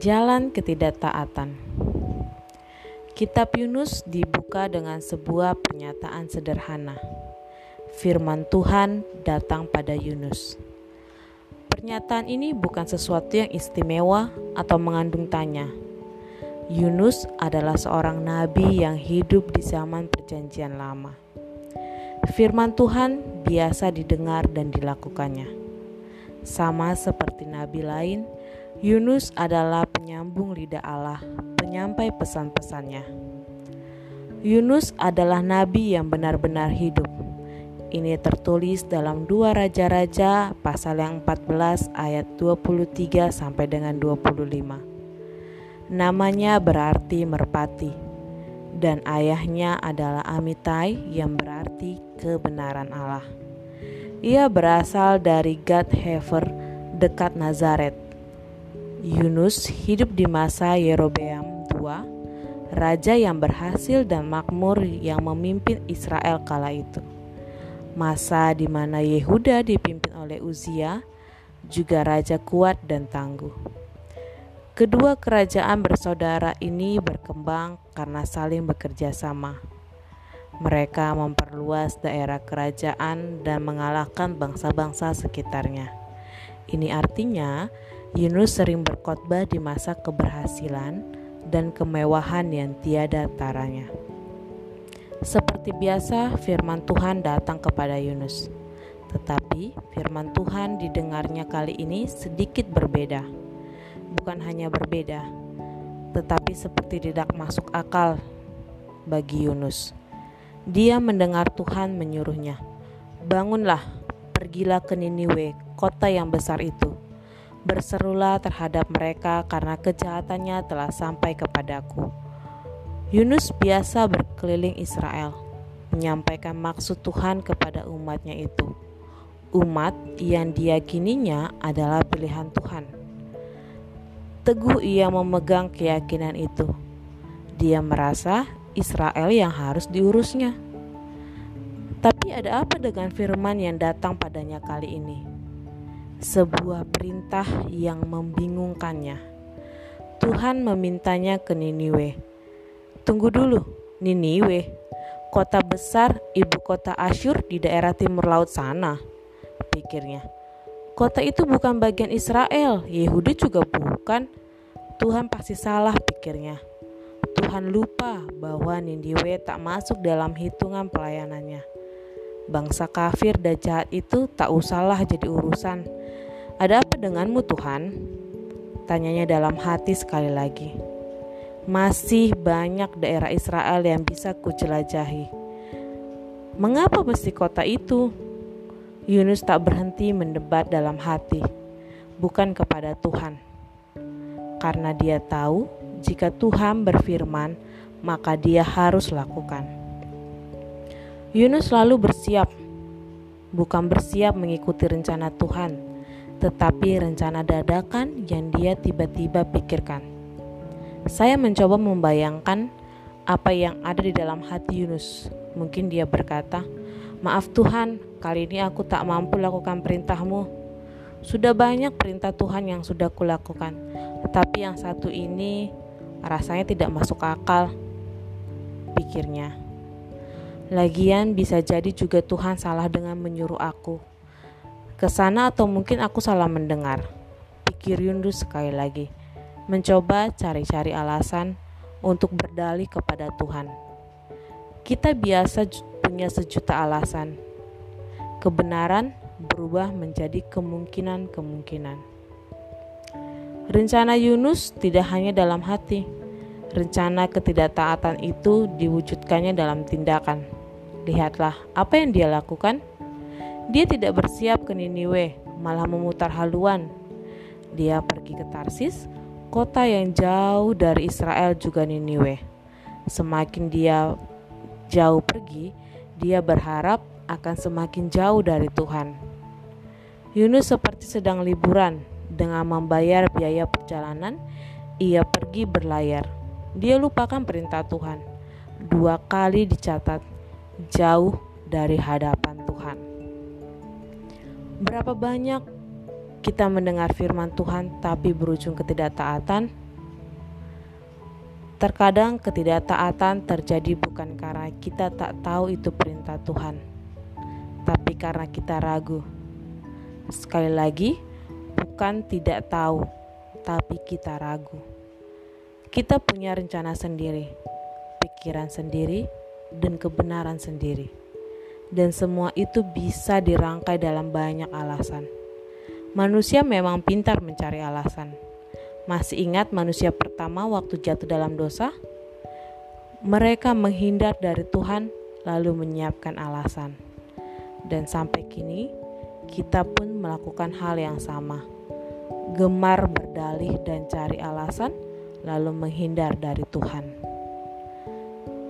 Jalan ketidaktaatan. Kitab Yunus dibuka dengan sebuah pernyataan sederhana. Firman Tuhan datang pada Yunus. Pernyataan ini bukan sesuatu yang istimewa atau mengandung tanya. Yunus adalah seorang nabi yang hidup di zaman Perjanjian Lama. Firman Tuhan biasa didengar dan dilakukannya. Sama seperti nabi lain, Yunus adalah penyambung lidah Allah, penyampai pesan-pesannya. Yunus adalah nabi yang benar-benar hidup. Ini tertulis dalam dua Raja-Raja pasal yang 14 ayat 23 sampai dengan 25. Namanya berarti merpati dan ayahnya adalah Amitai yang berarti kebenaran Allah. Ia berasal dari Gad Hefer dekat Nazaret Yunus hidup di masa Yerobeam II, raja yang berhasil dan makmur yang memimpin Israel kala itu. Masa di mana Yehuda dipimpin oleh Uzia, juga raja kuat dan tangguh. Kedua kerajaan bersaudara ini berkembang karena saling bekerja sama. Mereka memperluas daerah kerajaan dan mengalahkan bangsa-bangsa sekitarnya. Ini artinya Yunus sering berkhotbah di masa keberhasilan dan kemewahan yang tiada taranya. Seperti biasa, firman Tuhan datang kepada Yunus, tetapi firman Tuhan didengarnya kali ini sedikit berbeda. Bukan hanya berbeda, tetapi seperti tidak masuk akal bagi Yunus. Dia mendengar Tuhan menyuruhnya, "Bangunlah, pergilah ke Niniwe, kota yang besar itu." Berserulah terhadap mereka karena kejahatannya telah sampai kepadaku. Yunus biasa berkeliling Israel, menyampaikan maksud Tuhan kepada umatnya itu. Umat yang diyakininya adalah pilihan Tuhan. Teguh ia memegang keyakinan itu. Dia merasa Israel yang harus diurusnya. Tapi ada apa dengan firman yang datang padanya kali ini? Sebuah perintah yang membingungkannya. Tuhan memintanya ke Niniwe. Tunggu dulu, Niniwe, kota besar ibu kota Asyur di daerah timur laut sana, pikirnya. Kota itu bukan bagian Israel, Yehudi juga bukan. Tuhan pasti salah, pikirnya. Tuhan lupa bahwa Niniwe tak masuk dalam hitungan pelayanannya. Bangsa kafir dan jahat itu tak usahlah jadi urusan ada apa denganmu Tuhan? Tanyanya dalam hati sekali lagi. Masih banyak daerah Israel yang bisa kujelajahi. Mengapa mesti kota itu? Yunus tak berhenti mendebat dalam hati, bukan kepada Tuhan. Karena dia tahu jika Tuhan berfirman, maka dia harus lakukan. Yunus lalu bersiap, bukan bersiap mengikuti rencana Tuhan, tetapi rencana dadakan yang dia tiba-tiba pikirkan. Saya mencoba membayangkan apa yang ada di dalam hati Yunus. Mungkin dia berkata, "Maaf Tuhan, kali ini aku tak mampu lakukan perintahmu. Sudah banyak perintah Tuhan yang sudah kulakukan, tetapi yang satu ini rasanya tidak masuk akal." Pikirnya. Lagian bisa jadi juga Tuhan salah dengan menyuruh aku ke sana atau mungkin aku salah mendengar. Pikir Yunus sekali lagi. Mencoba cari-cari alasan untuk berdalih kepada Tuhan. Kita biasa punya sejuta alasan. Kebenaran berubah menjadi kemungkinan-kemungkinan. Rencana Yunus tidak hanya dalam hati. Rencana ketidaktaatan itu diwujudkannya dalam tindakan. Lihatlah apa yang dia lakukan dia tidak bersiap ke Niniwe, malah memutar haluan. Dia pergi ke Tarsis, kota yang jauh dari Israel juga Niniwe. Semakin dia jauh pergi, dia berharap akan semakin jauh dari Tuhan. Yunus seperti sedang liburan dengan membayar biaya perjalanan, ia pergi berlayar. Dia lupakan perintah Tuhan. Dua kali dicatat jauh dari hadapan. Berapa banyak kita mendengar firman Tuhan tapi berujung ketidaktaatan? Terkadang ketidaktaatan terjadi bukan karena kita tak tahu itu perintah Tuhan, tapi karena kita ragu. Sekali lagi, bukan tidak tahu, tapi kita ragu. Kita punya rencana sendiri, pikiran sendiri, dan kebenaran sendiri, dan semua itu bisa dirangkai dalam banyak alasan. Manusia memang pintar mencari alasan masih ingat manusia pertama waktu jatuh dalam dosa? Mereka menghindar dari Tuhan lalu menyiapkan alasan. Dan sampai kini kita pun melakukan hal yang sama. Gemar berdalih dan cari alasan lalu menghindar dari Tuhan.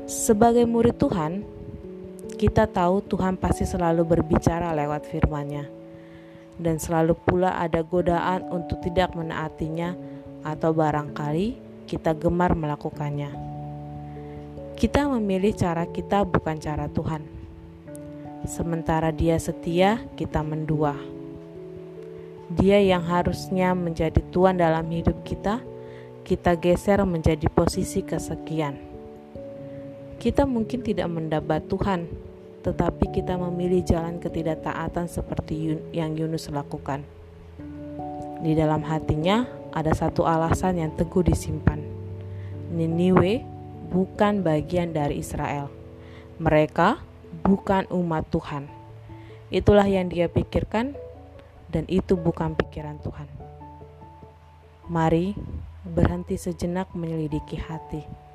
Sebagai murid Tuhan, kita tahu Tuhan pasti selalu berbicara lewat firman-Nya dan selalu pula ada godaan untuk tidak menaatinya atau barangkali kita gemar melakukannya. Kita memilih cara kita, bukan cara Tuhan. Sementara Dia setia, kita mendua. Dia yang harusnya menjadi Tuhan dalam hidup kita, kita geser menjadi posisi kesekian. Kita mungkin tidak mendapat Tuhan, tetapi kita memilih jalan ketidaktaatan seperti yang Yunus lakukan. Di dalam hatinya, ada satu alasan yang teguh disimpan. Niniwe bukan bagian dari Israel. Mereka bukan umat Tuhan. Itulah yang dia pikirkan dan itu bukan pikiran Tuhan. Mari berhenti sejenak menyelidiki hati.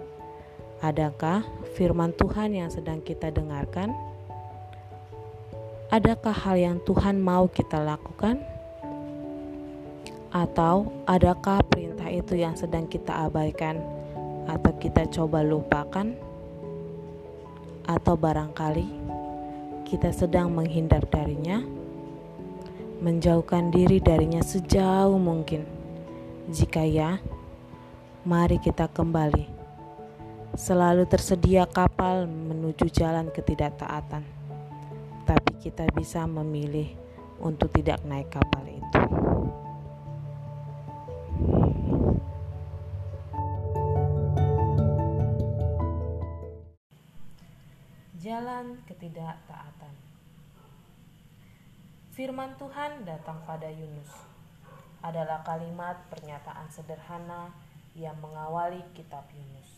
Adakah firman Tuhan yang sedang kita dengarkan? Adakah hal yang Tuhan mau kita lakukan? Atau adakah perintah itu yang sedang kita abaikan atau kita coba lupakan? Atau barangkali kita sedang menghindar darinya, menjauhkan diri darinya sejauh mungkin. Jika ya, mari kita kembali. Selalu tersedia kapal menuju jalan ketidaktaatan, tapi kita bisa memilih untuk tidak naik kapal itu. Jalan ketidaktaatan. Firman Tuhan datang pada Yunus. Adalah kalimat pernyataan sederhana yang mengawali kitab Yunus.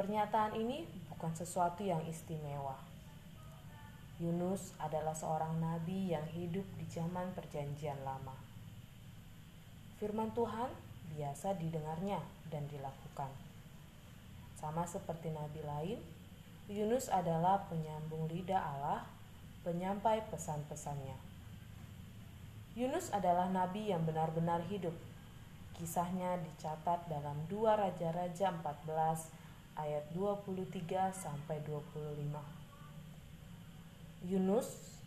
Pernyataan ini bukan sesuatu yang istimewa. Yunus adalah seorang nabi yang hidup di zaman Perjanjian Lama. Firman Tuhan biasa didengarnya dan dilakukan. Sama seperti nabi lain, Yunus adalah penyambung lidah Allah, penyampai pesan-pesannya. Yunus adalah nabi yang benar-benar hidup. Kisahnya dicatat dalam 2 Raja-Raja 14 ayat 23 sampai 25. Yunus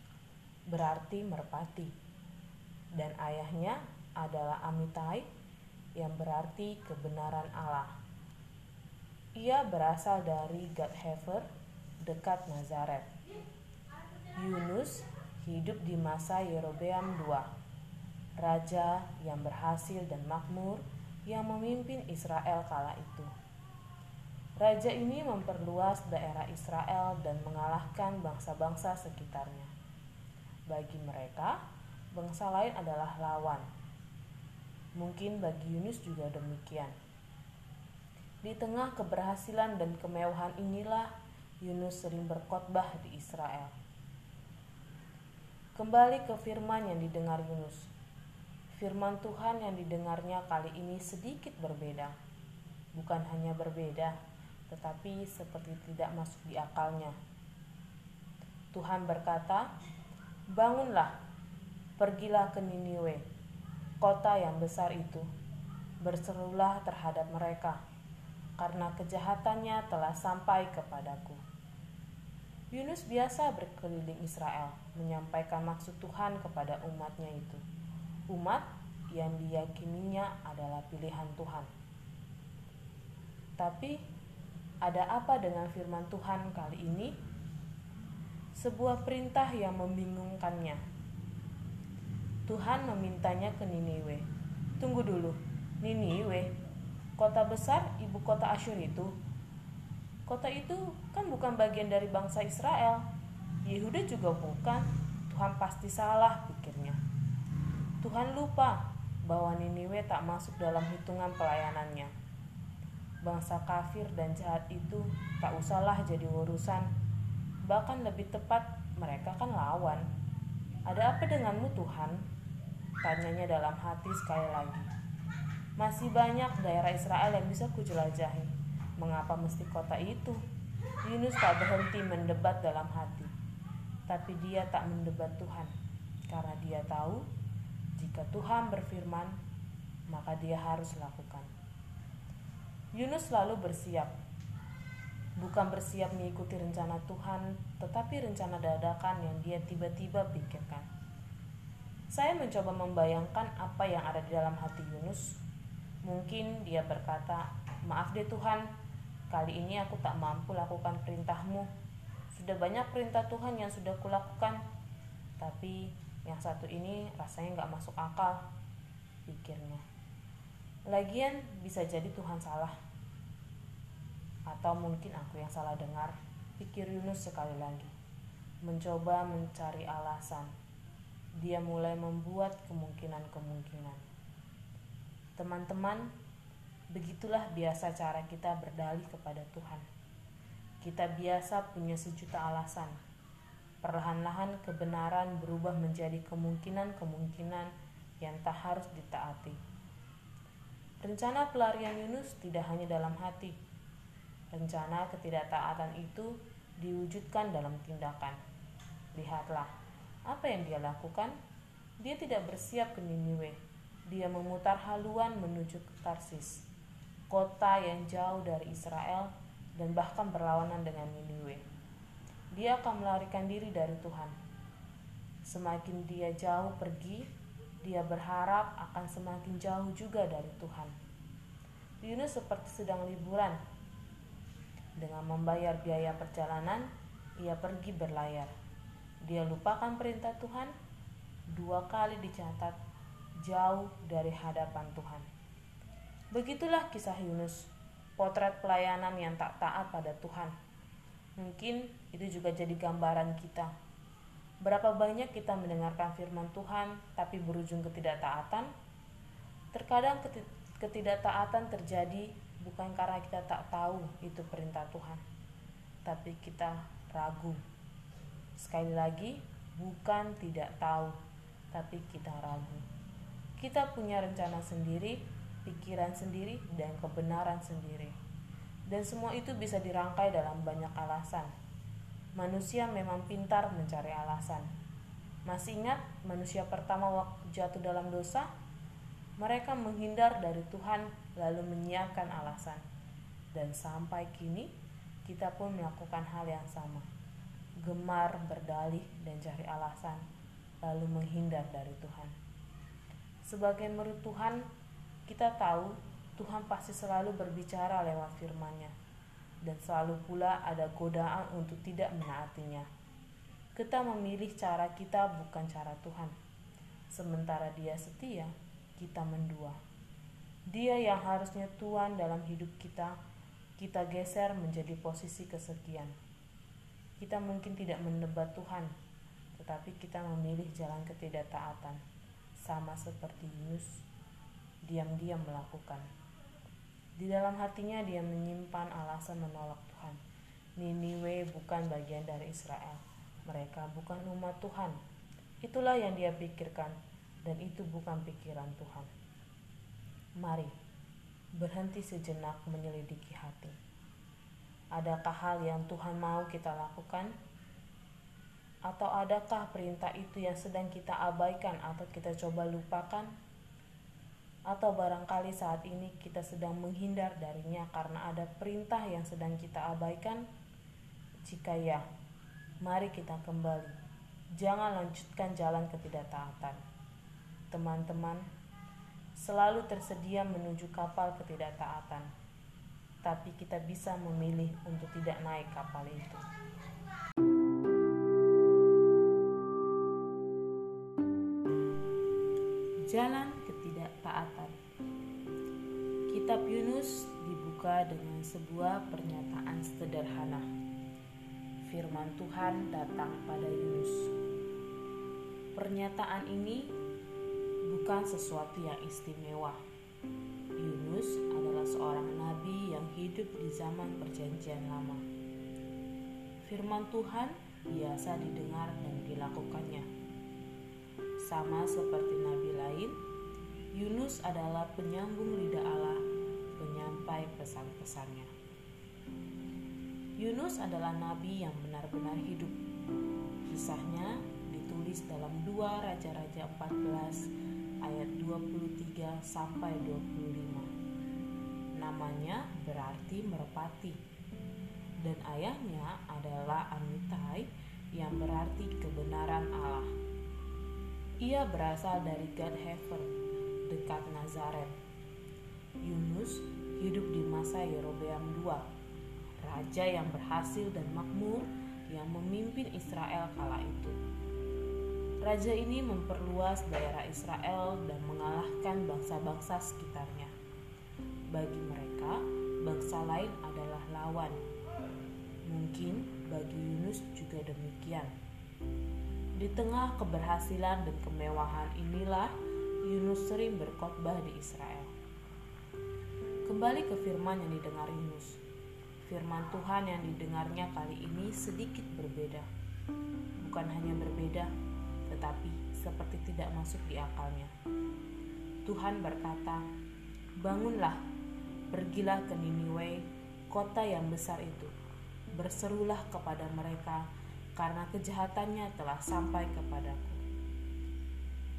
berarti merpati dan ayahnya adalah Amitai yang berarti kebenaran Allah. Ia berasal dari Gadhefer, dekat Nazaret. Yunus hidup di masa Yerobeam II, raja yang berhasil dan makmur yang memimpin Israel kala itu. Raja ini memperluas daerah Israel dan mengalahkan bangsa-bangsa sekitarnya. Bagi mereka, bangsa lain adalah lawan. Mungkin bagi Yunus juga demikian. Di tengah keberhasilan dan kemewahan inilah Yunus sering berkhotbah di Israel. Kembali ke firman yang didengar Yunus. Firman Tuhan yang didengarnya kali ini sedikit berbeda. Bukan hanya berbeda, tetapi seperti tidak masuk di akalnya. Tuhan berkata, "Bangunlah, pergilah ke Niniwe, kota yang besar itu, berserulah terhadap mereka." karena kejahatannya telah sampai kepadaku. Yunus biasa berkeliling Israel, menyampaikan maksud Tuhan kepada umatnya itu. Umat yang diyakininya adalah pilihan Tuhan. Tapi, ada apa dengan firman Tuhan kali ini? Sebuah perintah yang membingungkannya. Tuhan memintanya ke Niniwe. Tunggu dulu, Niniwe kota besar ibu kota Asyur itu? Kota itu kan bukan bagian dari bangsa Israel. Yehuda juga bukan. Tuhan pasti salah pikirnya. Tuhan lupa bahwa Niniwe tak masuk dalam hitungan pelayanannya. Bangsa kafir dan jahat itu tak usahlah jadi urusan. Bahkan lebih tepat, mereka kan lawan. Ada apa denganmu Tuhan? Tanyanya dalam hati sekali lagi. Masih banyak daerah Israel yang bisa kujelajahi. Mengapa mesti kota itu? Yunus tak berhenti mendebat dalam hati. Tapi dia tak mendebat Tuhan. Karena dia tahu jika Tuhan berfirman, maka dia harus lakukan. Yunus selalu bersiap, bukan bersiap mengikuti rencana Tuhan, tetapi rencana dadakan yang dia tiba-tiba pikirkan. Saya mencoba membayangkan apa yang ada di dalam hati Yunus. Mungkin dia berkata, "Maaf deh Tuhan, kali ini aku tak mampu lakukan perintahmu. Sudah banyak perintah Tuhan yang sudah kulakukan, tapi yang satu ini rasanya nggak masuk akal pikirnya lagian bisa jadi Tuhan salah. Atau mungkin aku yang salah dengar. Pikir Yunus sekali lagi. Mencoba mencari alasan. Dia mulai membuat kemungkinan-kemungkinan. Teman-teman begitulah biasa cara kita berdalih kepada Tuhan. Kita biasa punya sejuta alasan. Perlahan-lahan kebenaran berubah menjadi kemungkinan-kemungkinan yang tak harus ditaati. Rencana pelarian Yunus tidak hanya dalam hati. Rencana ketidaktaatan itu diwujudkan dalam tindakan. Lihatlah, apa yang dia lakukan? Dia tidak bersiap ke Niniwe. Dia memutar haluan menuju ke Tarsis, kota yang jauh dari Israel dan bahkan berlawanan dengan Niniwe dia akan melarikan diri dari Tuhan. Semakin dia jauh pergi, dia berharap akan semakin jauh juga dari Tuhan. Yunus seperti sedang liburan. Dengan membayar biaya perjalanan, ia pergi berlayar. Dia lupakan perintah Tuhan, dua kali dicatat jauh dari hadapan Tuhan. Begitulah kisah Yunus, potret pelayanan yang tak taat pada Tuhan Mungkin itu juga jadi gambaran kita. Berapa banyak kita mendengarkan firman Tuhan tapi berujung ketidaktaatan? Terkadang ketidaktaatan terjadi bukan karena kita tak tahu itu perintah Tuhan, tapi kita ragu. Sekali lagi, bukan tidak tahu, tapi kita ragu. Kita punya rencana sendiri, pikiran sendiri, dan kebenaran sendiri dan semua itu bisa dirangkai dalam banyak alasan. Manusia memang pintar mencari alasan. Masih ingat manusia pertama waktu jatuh dalam dosa? Mereka menghindar dari Tuhan lalu menyiapkan alasan. Dan sampai kini kita pun melakukan hal yang sama. Gemar berdalih dan cari alasan lalu menghindar dari Tuhan. Sebagai menurut Tuhan, kita tahu Tuhan pasti selalu berbicara lewat firman-Nya dan selalu pula ada godaan untuk tidak menaatinya. Kita memilih cara kita bukan cara Tuhan. Sementara dia setia, kita mendua. Dia yang harusnya Tuhan dalam hidup kita, kita geser menjadi posisi kesekian. Kita mungkin tidak mendebat Tuhan, tetapi kita memilih jalan ketidaktaatan, sama seperti Yunus, diam-diam melakukan. Di dalam hatinya dia menyimpan alasan menolak Tuhan. Niniwe bukan bagian dari Israel. Mereka bukan umat Tuhan. Itulah yang dia pikirkan dan itu bukan pikiran Tuhan. Mari berhenti sejenak menyelidiki hati. Adakah hal yang Tuhan mau kita lakukan? Atau adakah perintah itu yang sedang kita abaikan atau kita coba lupakan? Atau barangkali saat ini kita sedang menghindar darinya karena ada perintah yang sedang kita abaikan? Jika ya, mari kita kembali. Jangan lanjutkan jalan ketidaktaatan. Teman-teman, selalu tersedia menuju kapal ketidaktaatan, tapi kita bisa memilih untuk tidak naik kapal itu. Jalan Kitab Yunus dibuka dengan sebuah pernyataan sederhana. Firman Tuhan datang pada Yunus. Pernyataan ini bukan sesuatu yang istimewa. Yunus adalah seorang nabi yang hidup di zaman Perjanjian Lama. Firman Tuhan biasa didengar dan dilakukannya. Sama seperti nabi lain, Yunus adalah penyambung lidah Allah, penyampai pesan-pesannya. Yunus adalah nabi yang benar-benar hidup. Kisahnya ditulis dalam 2 Raja-Raja 14 ayat 23 sampai 25. Namanya berarti merepati. Dan ayahnya adalah Amitai yang berarti kebenaran Allah. Ia berasal dari God Heaven dekat Nazaret. Yunus hidup di masa Yerobeam II, raja yang berhasil dan makmur yang memimpin Israel kala itu. Raja ini memperluas daerah Israel dan mengalahkan bangsa-bangsa sekitarnya. Bagi mereka, bangsa lain adalah lawan. Mungkin bagi Yunus juga demikian. Di tengah keberhasilan dan kemewahan inilah Yunus sering berkhotbah di Israel. Kembali ke firman yang didengar Yunus. Firman Tuhan yang didengarnya kali ini sedikit berbeda. Bukan hanya berbeda, tetapi seperti tidak masuk di akalnya. Tuhan berkata, "Bangunlah, pergilah ke Niniwe, kota yang besar itu. Berserulah kepada mereka, karena kejahatannya telah sampai kepadaku."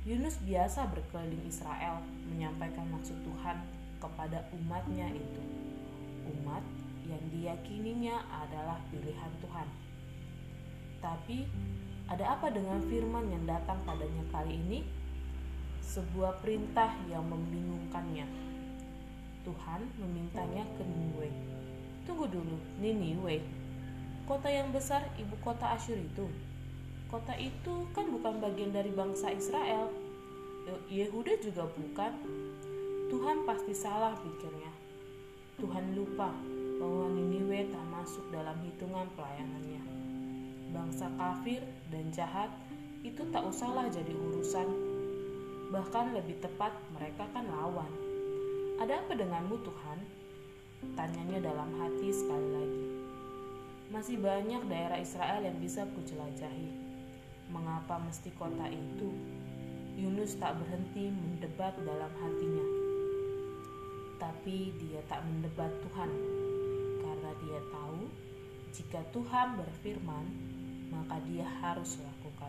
Yunus biasa berkeliling Israel menyampaikan maksud Tuhan kepada umatnya itu. Umat yang diyakininya adalah pilihan Tuhan. Tapi ada apa dengan firman yang datang padanya kali ini? Sebuah perintah yang membingungkannya. Tuhan memintanya ke Niniwe. Tunggu dulu, Niniwe. Kota yang besar ibu kota Asyur itu kota itu kan bukan bagian dari bangsa Israel. Yehuda juga bukan. Tuhan pasti salah pikirnya. Tuhan lupa bahwa Niniwe tak masuk dalam hitungan pelayanannya. Bangsa kafir dan jahat itu tak usahlah jadi urusan. Bahkan lebih tepat mereka kan lawan. Ada apa denganmu Tuhan? Tanyanya dalam hati sekali lagi. Masih banyak daerah Israel yang bisa kujelajahi mengapa mesti kota itu? Yunus tak berhenti mendebat dalam hatinya. Tapi dia tak mendebat Tuhan, karena dia tahu jika Tuhan berfirman, maka dia harus lakukan.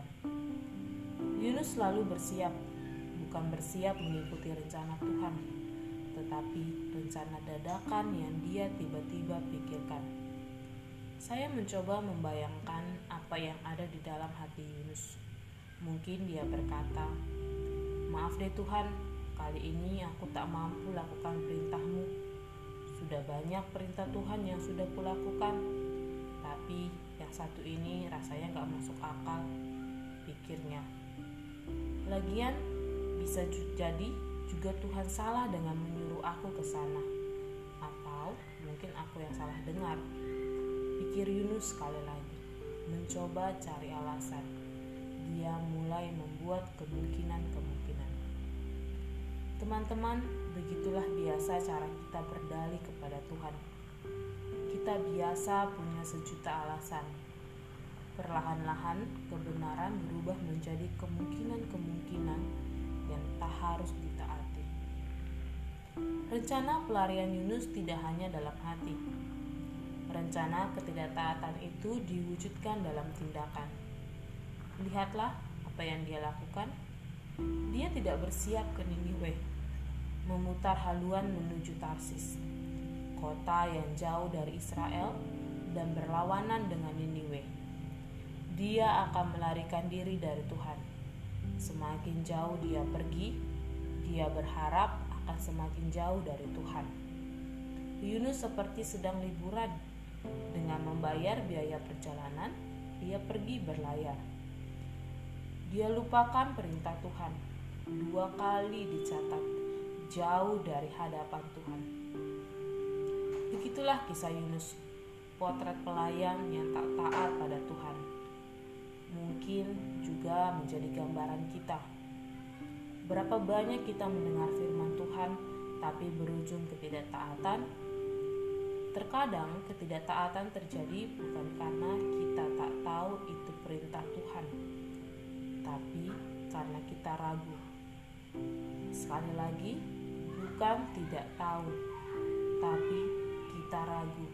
Yunus selalu bersiap, bukan bersiap mengikuti rencana Tuhan, tetapi rencana dadakan yang dia tiba-tiba pikirkan. Saya mencoba membayangkan apa yang ada di dalam hati Yunus. Mungkin dia berkata, Maaf deh Tuhan, kali ini aku tak mampu lakukan perintahmu. Sudah banyak perintah Tuhan yang sudah kulakukan, tapi yang satu ini rasanya gak masuk akal, pikirnya. Lagian, bisa jadi juga Tuhan salah dengan menyuruh aku ke sana. Atau mungkin aku yang salah dengar. Pikir Yunus sekali lagi mencoba cari alasan. Dia mulai membuat kemungkinan-kemungkinan. Teman-teman, begitulah biasa cara kita berdalih kepada Tuhan. Kita biasa punya sejuta alasan. Perlahan-lahan, kebenaran berubah menjadi kemungkinan-kemungkinan yang tak harus ditaati. Rencana pelarian Yunus tidak hanya dalam hati, Rencana ketidaktaatan itu diwujudkan dalam tindakan. Lihatlah apa yang dia lakukan. Dia tidak bersiap ke Niniwe, memutar haluan menuju Tarsis, kota yang jauh dari Israel dan berlawanan dengan Niniwe. Dia akan melarikan diri dari Tuhan. Semakin jauh dia pergi, dia berharap akan semakin jauh dari Tuhan. Yunus seperti sedang liburan dengan membayar biaya perjalanan, dia pergi berlayar. Dia lupakan perintah Tuhan. Dua kali dicatat jauh dari hadapan Tuhan. Begitulah kisah Yunus, potret pelayan yang tak taat pada Tuhan. Mungkin juga menjadi gambaran kita. Berapa banyak kita mendengar firman Tuhan, tapi berujung ketidaktaatan? Terkadang ketidaktaatan terjadi bukan karena kita tak tahu itu perintah Tuhan, tapi karena kita ragu. Sekali lagi, bukan tidak tahu, tapi kita ragu.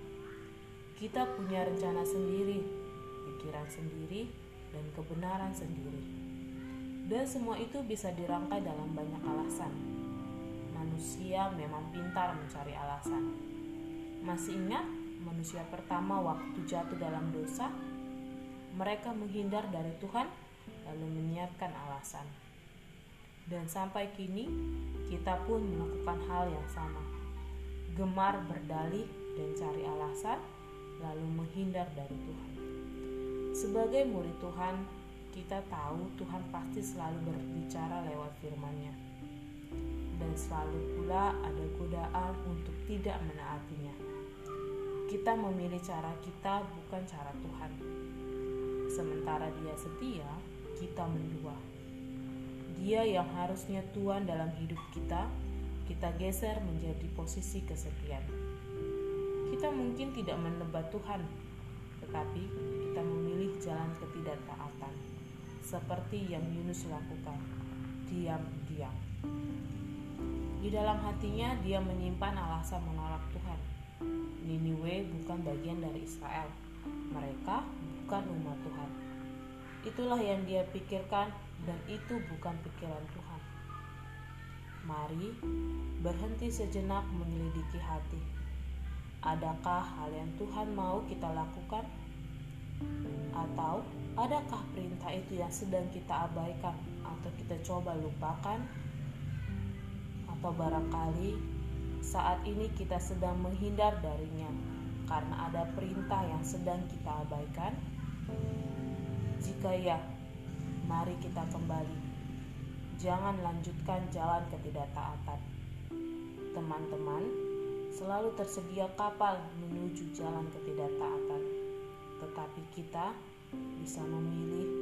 Kita punya rencana sendiri, pikiran sendiri, dan kebenaran sendiri. Dan semua itu bisa dirangkai dalam banyak alasan. Manusia memang pintar mencari alasan. Masih ingat manusia pertama waktu jatuh dalam dosa? Mereka menghindar dari Tuhan lalu menyiapkan alasan. Dan sampai kini, kita pun melakukan hal yang sama. Gemar berdalih dan cari alasan, lalu menghindar dari Tuhan. Sebagai murid Tuhan, kita tahu Tuhan pasti selalu berbicara lewat firman-Nya. Dan selalu pula ada godaan untuk tidak menaatinya. Kita memilih cara kita bukan cara Tuhan. Sementara dia setia, kita mendua dia yang harusnya Tuhan dalam hidup kita, kita geser menjadi posisi kesepian. Kita mungkin tidak menebak Tuhan, tetapi kita memilih jalan ketidaktaatan, seperti yang Yunus lakukan, diam-diam. Di dalam hatinya dia menyimpan alasan menolak Tuhan. Niniwe bukan bagian dari Israel. Mereka bukan umat Tuhan. Itulah yang dia pikirkan dan itu bukan pikiran Tuhan. Mari berhenti sejenak menyelidiki hati. Adakah hal yang Tuhan mau kita lakukan? Atau adakah perintah itu yang sedang kita abaikan atau kita coba lupakan? Atau barangkali saat ini kita sedang menghindar darinya karena ada perintah yang sedang kita abaikan? Jika ya, mari kita kembali. Jangan lanjutkan jalan ketidaktaatan. Teman-teman, selalu tersedia kapal menuju jalan ketidaktaatan. Tetapi kita bisa memilih